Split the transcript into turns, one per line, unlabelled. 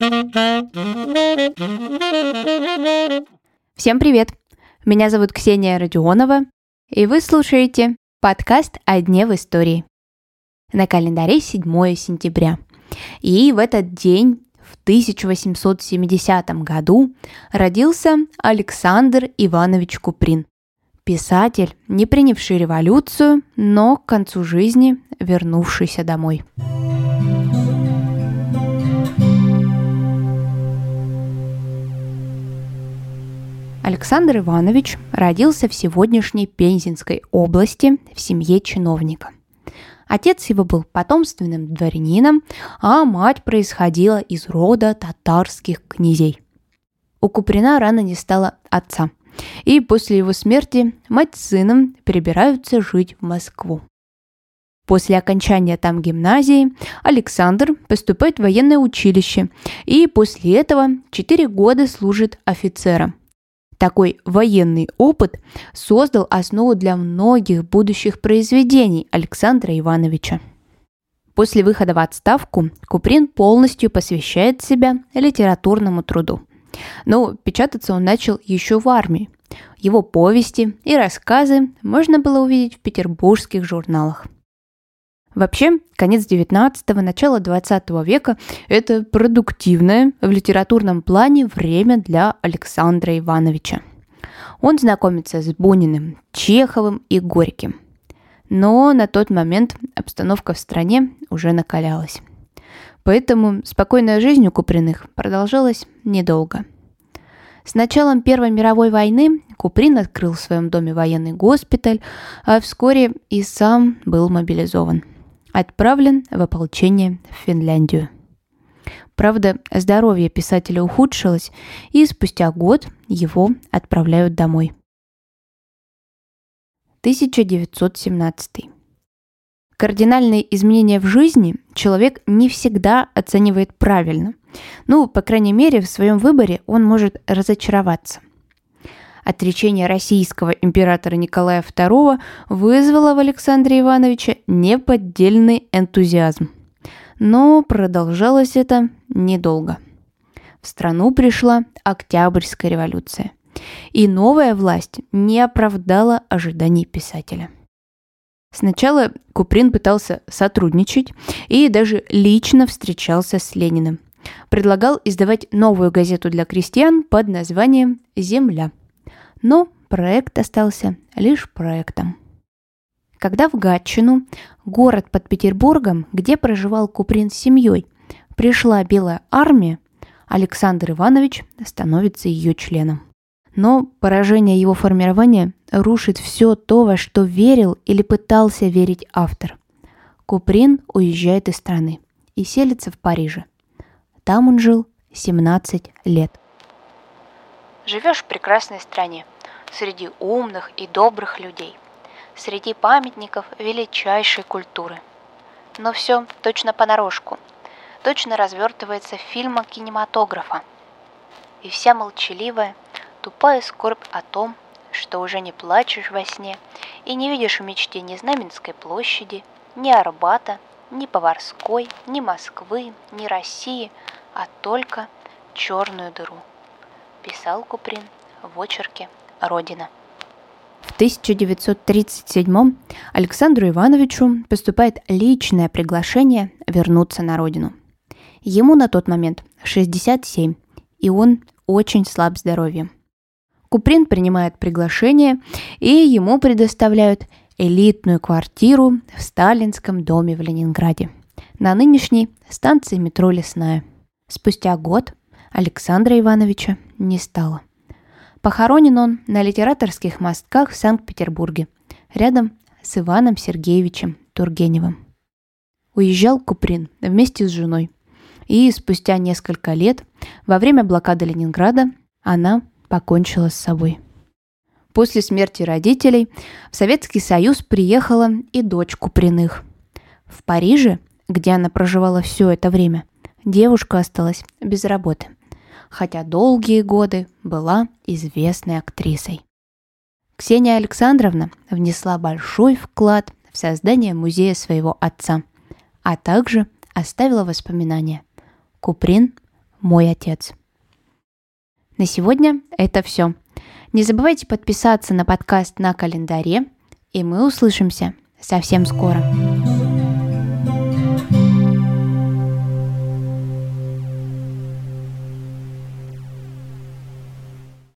Всем привет! Меня зовут Ксения Родионова, и вы слушаете подкаст «О дне в истории». На календаре 7 сентября. И в этот день, в 1870 году, родился Александр Иванович Куприн. Писатель, не принявший революцию, но к концу жизни вернувшийся домой. Александр Иванович родился в сегодняшней Пензенской области в семье чиновника. Отец его был потомственным дворянином, а мать происходила из рода татарских князей. У Куприна рано не стало отца, и после его смерти мать с сыном перебираются жить в Москву. После окончания там гимназии Александр поступает в военное училище и после этого 4 года служит офицером – такой военный опыт создал основу для многих будущих произведений Александра Ивановича. После выхода в отставку Куприн полностью посвящает себя литературному труду. Но печататься он начал еще в армии. Его повести и рассказы можно было увидеть в петербургских журналах – Вообще, конец 19-го, начало 20 века – это продуктивное в литературном плане время для Александра Ивановича. Он знакомится с Буниным, Чеховым и Горьким. Но на тот момент обстановка в стране уже накалялась. Поэтому спокойная жизнь у Куприных продолжалась недолго. С началом Первой мировой войны Куприн открыл в своем доме военный госпиталь, а вскоре и сам был мобилизован – отправлен в ополчение в Финляндию. Правда, здоровье писателя ухудшилось, и спустя год его отправляют домой. 1917. Кардинальные изменения в жизни человек не всегда оценивает правильно. Ну, по крайней мере, в своем выборе он может разочароваться. Отречение российского императора Николая II вызвало в Александре Ивановиче неподдельный энтузиазм. Но продолжалось это недолго. В страну пришла Октябрьская революция. И новая власть не оправдала ожиданий писателя. Сначала Куприн пытался сотрудничать и даже лично встречался с Лениным. Предлагал издавать новую газету для крестьян под названием «Земля». Но проект остался лишь проектом. Когда в Гатчину, город под Петербургом, где проживал Куприн с семьей, пришла Белая армия, Александр Иванович становится ее членом. Но поражение его формирования рушит все то, во что верил или пытался верить автор. Куприн уезжает из страны и селится в Париже. Там он жил 17 лет.
Живешь в прекрасной стране, среди умных и добрых людей, среди памятников величайшей культуры. Но все точно понарошку, точно развертывается фильма кинематографа. И вся молчаливая, тупая скорбь о том, что уже не плачешь во сне и не видишь в мечте ни Знаменской площади, ни Арбата, ни Поварской, ни Москвы, ни России, а только черную дыру писал Куприн в очерке «Родина».
В 1937 Александру Ивановичу поступает личное приглашение вернуться на родину. Ему на тот момент 67, и он очень слаб здоровьем. Куприн принимает приглашение, и ему предоставляют элитную квартиру в сталинском доме в Ленинграде на нынешней станции метро «Лесная». Спустя год Александра Ивановича не стало. Похоронен он на литераторских мостках в Санкт-Петербурге, рядом с Иваном Сергеевичем Тургеневым. Уезжал Куприн вместе с женой, и спустя несколько лет, во время блокады Ленинграда, она покончила с собой. После смерти родителей в Советский Союз приехала и дочь Куприных. В Париже, где она проживала все это время, девушка осталась без работы хотя долгие годы была известной актрисой. Ксения Александровна внесла большой вклад в создание музея своего отца, а также оставила воспоминания. Куприн мой отец. На сегодня это все. Не забывайте подписаться на подкаст на календаре, и мы услышимся совсем скоро.